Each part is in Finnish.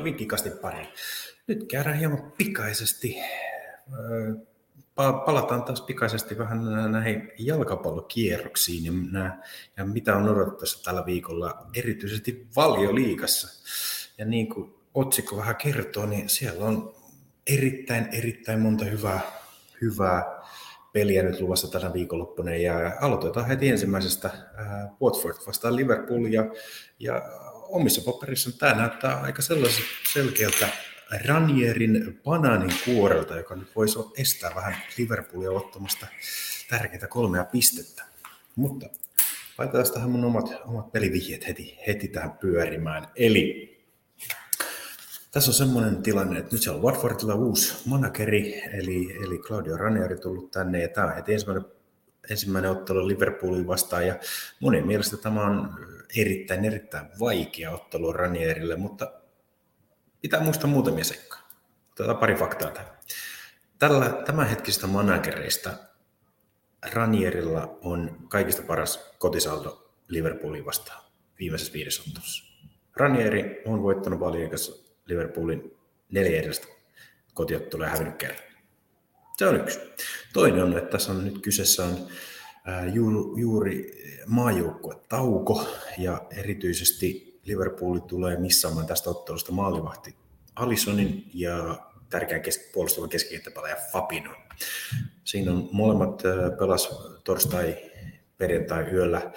tervetuloa Vinkkikastin pariin. Nyt käydään hieman pikaisesti, palataan taas pikaisesti vähän näihin jalkapallokierroksiin ja, nää, ja mitä on odotettavissa tällä viikolla, erityisesti valioliikassa. Ja niin kuin otsikko vähän kertoo, niin siellä on erittäin, erittäin monta hyvää, hyvää peliä nyt luvassa tänä viikonloppuna ja aloitetaan heti ensimmäisestä äh, Watford vastaan Liverpool ja, ja omissa paperissa tämä näyttää aika sellaiselta selkeältä Ranierin banaanin kuorelta, joka nyt voisi estää vähän Liverpoolia ottamasta tärkeitä kolmea pistettä. Mutta laitetaan tähän mun omat, omat pelivihjeet heti, heti tähän pyörimään. Eli tässä on semmoinen tilanne, että nyt siellä on Watfordilla uusi manageri, eli, eli Claudio Ranieri tullut tänne, ja tämä on heti ensimmäinen, ensimmäinen ottelu Liverpoolin vastaan, ja monen mielestä tämä on erittäin, erittäin vaikea ottelu Ranierille, mutta pitää muistaa muutamia seikkoja. Otetaan pari faktaa tähän. Tällä tämänhetkisistä managereista Ranierilla on kaikista paras kotisaldo Liverpoolin vastaan viimeisessä viidessä ottelussa. Ranieri on voittanut valiikassa Liverpoolin neljä edellistä kotiottelua ja hävinnyt kerran. Se on yksi. Toinen on, että tässä on nyt kyseessä on juuri, juuri tauko ja erityisesti Liverpool tulee missaamaan tästä ottelusta maalivahti Alisonin ja tärkeän kes- puolustava keskikenttäpelaaja Fabino. Siinä on molemmat pelas torstai perjantai yöllä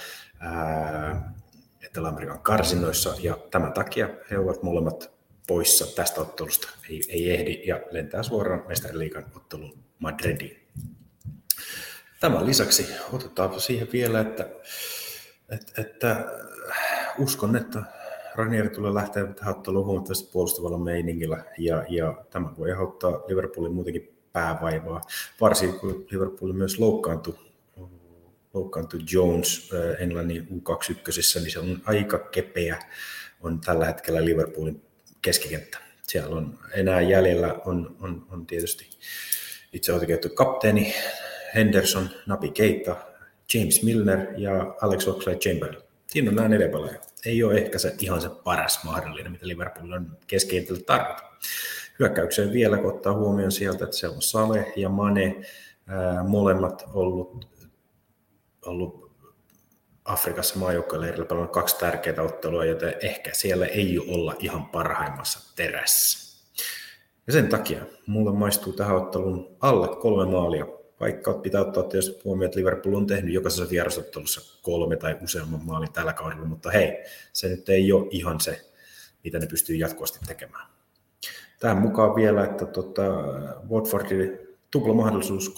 Etelä-Amerikan karsinoissa ja tämän takia he ovat molemmat poissa tästä ottelusta, ei, ei ehdi ja lentää suoraan mestariliikan otteluun Madridiin. Tämän lisäksi otetaan siihen vielä, että, että, että uskon, että Ranieri tulee lähteä tähän otteluun huomattavasti puolustavalla meiningillä ja, ja tämä voi aiheuttaa Liverpoolin muutenkin päävaivaa, varsinkin kun Liverpool myös loukkaantui loukkaantui Jones äh, Englannin U21, niin se on aika kepeä on tällä hetkellä Liverpoolin keskikenttä. Siellä on enää jäljellä on, on, on tietysti itse oikeutettu kapteeni Henderson, Nabi Keita, James Milner ja Alex Oxlade-Chamberlain. Siinä on nämä neljä pelaajaa. Ei ole ehkä se ihan se paras mahdollinen, mitä Liverpool on keskikentällä tarvita. Hyökkäykseen vielä, kun ottaa huomioon sieltä, että se on Sale ja Mane, ää, molemmat ollut, ollut Afrikassa maajoukkoileirillä pelannut kaksi tärkeää ottelua, joten ehkä siellä ei olla ihan parhaimmassa terässä. Ja sen takia mulle maistuu tähän otteluun alle kolme maalia, vaikka pitää ottaa tietysti huomioon, että Liverpool on tehnyt jokaisessa vierasottelussa kolme tai useamman maalin tällä kaudella, mutta hei, se nyt ei ole ihan se, mitä ne pystyy jatkuvasti tekemään. Tähän mukaan vielä, että tota, Watfordin tuplamahdollisuus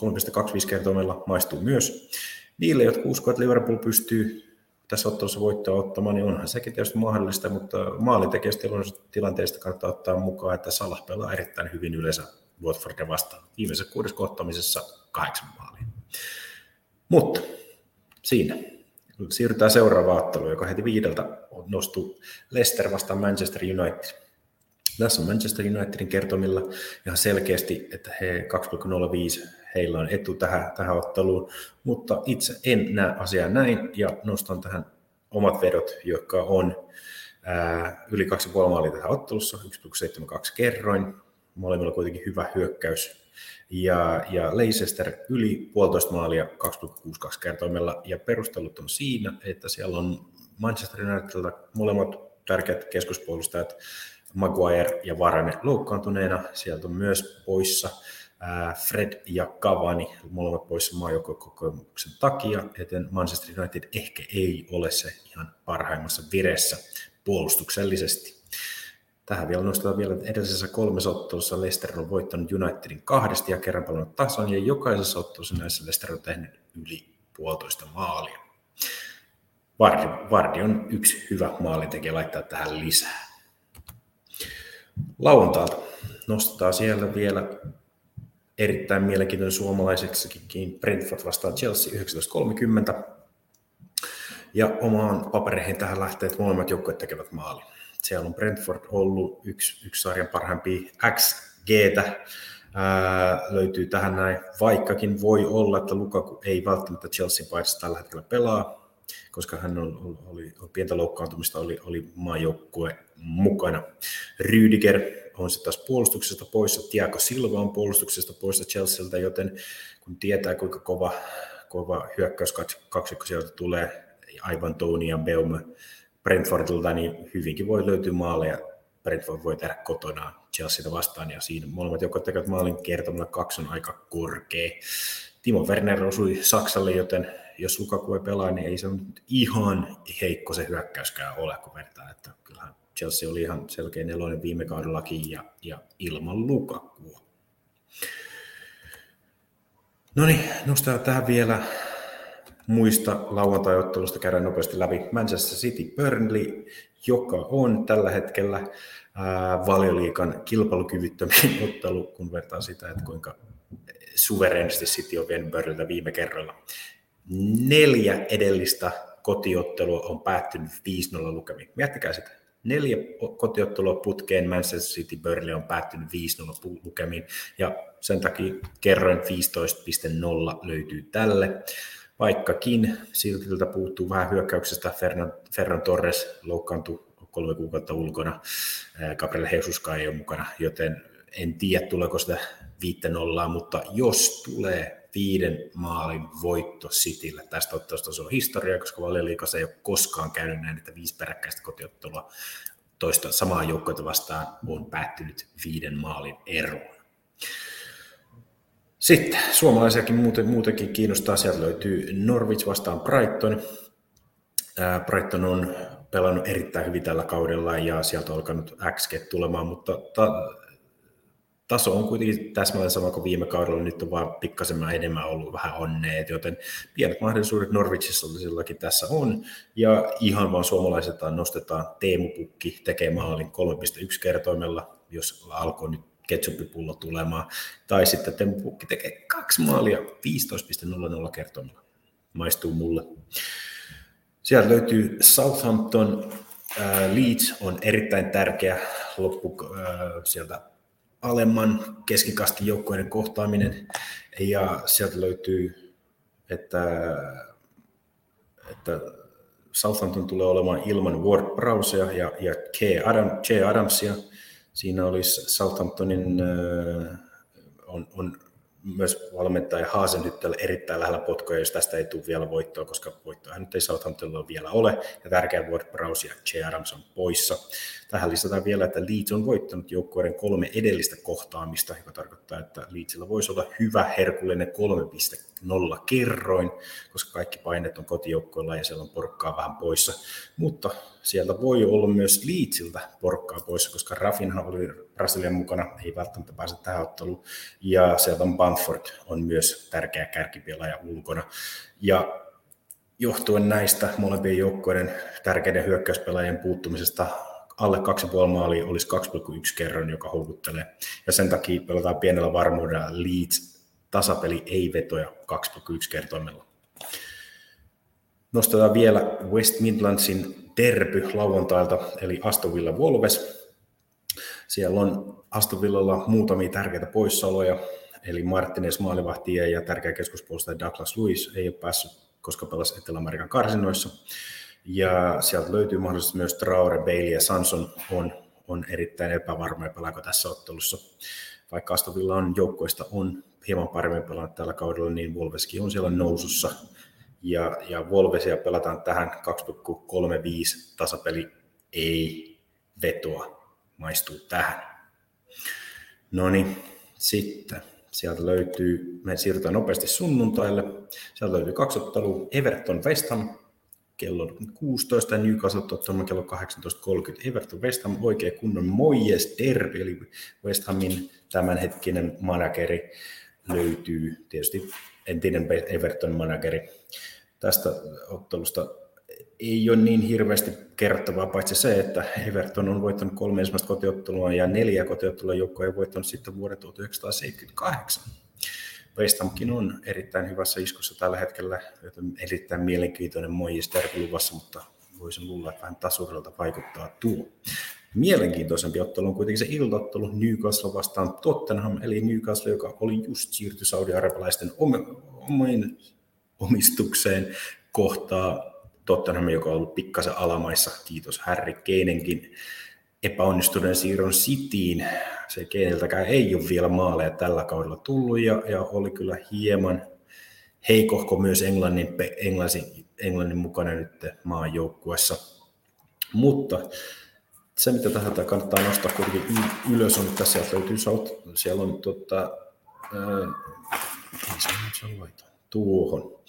3,25 kertoimella maistuu myös niille, jotka uskovat, että Liverpool pystyy tässä ottelussa voittoa ottamaan, niin onhan sekin tietysti mahdollista, mutta maalintekijästä tilanteesta kannattaa ottaa mukaan, että Salah pelaa erittäin hyvin yleensä Watfordia vastaan. Viimeisessä kuudessa kohtamisessa kahdeksan maalia. Mutta siinä. Siirrytään seuraavaan otteluun, joka heti viideltä nostuu Leicester vastaan Manchester United. Tässä on Manchester Unitedin kertomilla ihan selkeästi, että he 2,05 heillä on etu tähän, tähän otteluun, mutta itse en näe asiaa näin ja nostan tähän omat vedot, jotka on ää, yli 2,5 maalia tähän ottelussa, 1,72 kerroin, molemmilla kuitenkin hyvä hyökkäys, ja, ja Leicester yli puolitoista maalia 2,62 kertoimella, ja perustelut on siinä, että siellä on Manchester Unitedilta molemmat tärkeät keskuspuolustajat, Maguire ja Varane loukkaantuneena, sieltä on myös poissa Fred ja Cavani, molemmat poissa maajoukkuekokemuksen takia, joten Manchester United ehkä ei ole se ihan parhaimmassa vireessä puolustuksellisesti. Tähän vielä nostetaan vielä, että edellisessä kolmessa ottelussa Leicester on voittanut Unitedin kahdesti ja kerran paljon tasan, ja jokaisessa ottelussa näissä Leicester on tehnyt yli puolitoista maalia. Vardi, Vardi on yksi hyvä maalintekijä laittaa tähän lisää. Lauantaalta nostetaan siellä vielä erittäin mielenkiintoinen suomalaiseksikin Brentford vastaan Chelsea 19.30. Ja omaan papereihin tähän lähtee, että molemmat joukkueet tekevät maali. Siellä on Brentford ollut yksi, yksi sarjan parhaimpia XGtä, löytyy tähän näin, vaikkakin voi olla, että Lukaku ei välttämättä Chelsea paidassa tällä hetkellä pelaa. koska hän oli, oli, oli pientä loukkaantumista, oli, oli maajoukkue mukana. Rüdiger on sitten taas puolustuksesta poissa, Tiago Silva on puolustuksesta poissa Chelsealta, joten kun tietää kuinka kova, kova hyökkäyskaksikko sieltä tulee, aivan Tony ja Beume Brentfordilta, niin hyvinkin voi löytyä maaleja. Brentford voi tehdä kotona Chelseaita vastaan, ja siinä molemmat joko tekevät maalin kertomalla kaksi on aika korkea. Timo Werner osui Saksalle, joten jos Lukaku ei pelaa, niin ei se nyt ihan heikko se hyökkäyskään ole, kun vertaa, että kyllähän Chelsea oli ihan selkeä nelonen viime kaudellakin ja, ja ilman Lukakua. No niin, nostetaan tähän vielä muista lauantai-ottelusta käydään nopeasti läpi. Manchester City Burnley, joka on tällä hetkellä valioliikan kilpailukyvyttömin ottelu, kun vertaa sitä, että kuinka suverenisti City on vienyt viime kerralla. Neljä edellistä kotiottelua on päättynyt 5-0 lukemiin. Miettikää sitä. Neljä kotiottelua putkeen Manchester City Burnley on päättynyt 5-0 lukemiin, ja sen takia kerroin 15.0 löytyy tälle. Vaikkakin Siltiltä puuttuu vähän hyökkäyksestä, Ferran, Ferran Torres loukkaantui kolme kuukautta ulkona, Gabriel Jesuskaan ei ole mukana, joten en tiedä tuleeko sitä viittä nollaa, mutta jos tulee viiden maalin voitto Citylle. Tästä ottelusta se on historia, koska Valioliikassa ei ole koskaan käynyt näin, että viisi peräkkäistä kotiottelua toista samaa joukkoita vastaan on päättynyt viiden maalin eroon. Sitten suomalaisiakin muuten, muutenkin kiinnostaa, sieltä löytyy Norwich vastaan Brighton. Brighton on pelannut erittäin hyvin tällä kaudella ja sieltä on alkanut XG tulemaan, mutta ta- taso on kuitenkin täsmälleen sama kuin viime kaudella, nyt on vaan pikkasen enemmän ollut vähän onneet, joten pienet mahdollisuudet Norwichillakin tässä on, ja ihan vaan suomalaiset nostetaan Teemu Pukki tekee maalin 3,1 kertoimella, jos alkoi nyt ketsuppipullo tulemaan, tai sitten Teemu Pukki tekee kaksi maalia 15,00 kertoimella. Maistuu mulle. Sieltä löytyy Southampton, Leeds on erittäin tärkeä loppu sieltä alemman keskikastin joukkojen kohtaaminen, ja sieltä löytyy, että, että Southampton tulee olemaan ilman Ward Browsea ja, ja K. Adam, J. Adamsia. Siinä olisi Southamptonin on, on myös valmentaja Haasenhyttel erittäin lähellä potkoja, jos tästä ei tule vielä voittoa, koska voittoa nyt ei Southamptonilla vielä ole, ja tärkeä Ward Prowse ja J. Adams on poissa. Tähän lisätään vielä, että Leeds on voittanut joukkueiden kolme edellistä kohtaamista, joka tarkoittaa, että Leedsillä voisi olla hyvä herkullinen 3.0 kerroin, koska kaikki paineet on kotijoukkoilla ja siellä on porkkaa vähän poissa. Mutta sieltä voi olla myös Leedsiltä porkkaa poissa, koska Rafinha oli Brasilian mukana, ei välttämättä pääse tähän otteluun. Ja sieltä on Bamford on myös tärkeä kärkipelaaja ulkona. Ja johtuen näistä molempien joukkoiden tärkeiden hyökkäyspelaajien puuttumisesta alle 2,5 maalia olisi 2,1 kerran, joka houkuttelee. Ja sen takia pelataan pienellä varmuudella Leeds tasapeli ei vetoja 2,1 kertoimella. Nostetaan vielä West Midlandsin derby lauantailta, eli Aston Villa Wolves. Siellä on Aston Villalla muutamia tärkeitä poissaoloja, eli Martinez maalivahtia ja tärkeä keskuspuolustaja Douglas Lewis ei ole päässyt, koska pelasi Etelä-Amerikan karsinoissa. Ja sieltä löytyy mahdollisesti myös Traore, Bailey ja Sanson on, on erittäin epävarmoja pelaako tässä ottelussa. Vaikka Aston Villa on joukkoista on hieman paremmin pelannut tällä kaudella, niin Wolveskin on siellä nousussa. Ja, ja Wolvesia pelataan tähän 2,35 tasapeli ei vetoa, maistuu tähän. No niin, sitten sieltä löytyy, me siirrytään nopeasti sunnuntaille. Sieltä löytyy kaksi ottelua, Everton West Ham kello 16 ja Newcastle Tottenham kello 18.30. Everton West Ham oikein kunnon Moyes Derby, eli West Hamin tämänhetkinen manageri löytyy tietysti entinen Everton manageri. Tästä ottelusta ei ole niin hirveästi kerrottavaa, paitsi se, että Everton on voittanut kolme ensimmäistä kotiottelua ja neljä kotiottelua joukkoja on voittanut sitten vuoden 1978. West Hamkin on erittäin hyvässä iskussa tällä hetkellä, joten erittäin mielenkiintoinen Moijis luvassa, mutta voisin luulla, että vähän tasurilta vaikuttaa tuo. Mielenkiintoisempi ottelu on kuitenkin se iltottelu Newcastle vastaan Tottenham, eli Newcastle, joka oli just siirty saudi-arabialaisten omiin omistukseen kohtaa Tottenham, joka on ollut pikkasen alamaissa, kiitos Harry Keinenkin epäonnistuneen siirron Cityin. Se Keineltäkään ei ole vielä maaleja tällä kaudella tullut ja, ja oli kyllä hieman heikohko myös Englannin, Englannin, Englannin mukana nyt maajoukkuessa. Mutta se, mitä tähän kannattaa nostaa kuitenkin ylös, on, että sieltä löytyy South, siellä on tota, ää, on tuohon.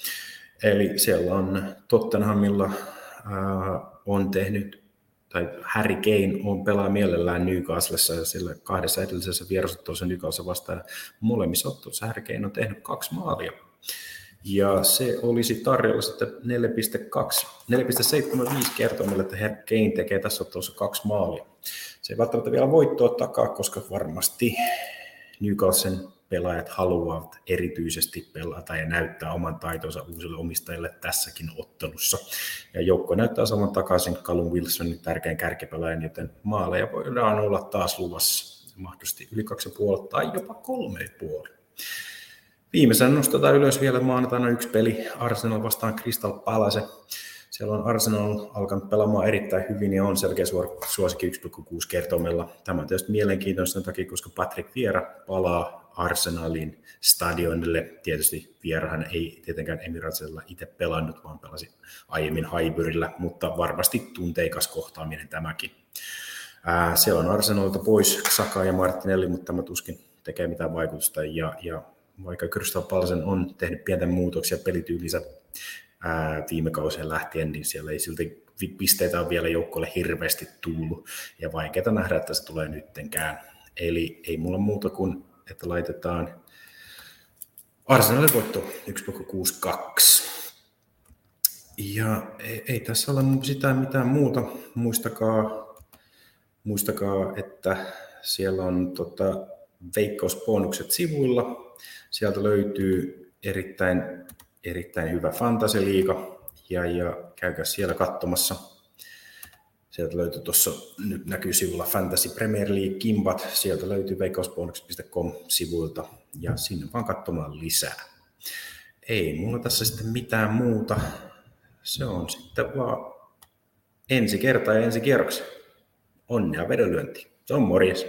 Eli siellä on Tottenhamilla ää, on tehnyt, tai Harry Kane on pelaa mielellään Newcastlessa ja sillä kahdessa edellisessä vierasottelussa Newcastle vastaan molemmissa ottelussa Harry Kane on tehnyt kaksi maalia. Ja se olisi tarjolla sitten 4,2, 4,75 kertoimella, että Harry Kane tekee tässä ottelussa kaksi maalia. Se ei välttämättä vielä voittoa takaa, koska varmasti Newcastlen pelaajat haluavat erityisesti pelata ja näyttää oman taitonsa uusille omistajille tässäkin ottelussa. Ja joukko näyttää saman takaisin Callum Wilsonin tärkeän kärkipelaajan, joten maaleja voidaan olla taas luvassa mahdollisesti yli 2,5 tai jopa 3,5. Viimeisen nostetaan ylös vielä maanantaina yksi peli Arsenal vastaan Crystal Palace. Siellä on Arsenal alkanut pelaamaan erittäin hyvin ja on selkeä suosikki 1,6 kertomella. Tämä on tietysti mielenkiintoista sen takia, koska Patrick Vieira palaa Arsenalin stadionille. Tietysti Vierahan ei tietenkään Emiratesilla itse pelannut, vaan pelasi aiemmin Haibyrillä, mutta varmasti tunteikas kohtaaminen tämäkin. Ää, siellä on Arsenalilta pois Saka ja Martinelli, mutta tämä tuskin tekee mitään vaikutusta. Ja, ja vaikka Crystal Palsen on tehnyt pientä muutoksia pelityylinsä viime kausien lähtien, niin siellä ei silti pisteitä on vielä joukkoille hirveästi tullut, ja vaikeaa nähdä, että se tulee nyttenkään. Eli ei mulla muuta kuin, että laitetaan Arsenalin voitto 1,62. Ja ei, ei tässä ole sitä mitään muuta. Muistakaa, muistakaa että siellä on tota, veikkausbonukset sivuilla. Sieltä löytyy erittäin erittäin hyvä fantasiliiga ja, ja käykää siellä katsomassa. Sieltä löytyy tuossa, nyt näkyy sivulla Fantasy Premier League Kimbat, sieltä löytyy veikkausbonus.com sivuilta ja sinne vaan katsomaan lisää. Ei mulla tässä sitten mitään muuta. Se on sitten vaan ensi kerta ja ensi kierroksen. Onnea vedonlyönti. Se on morjes.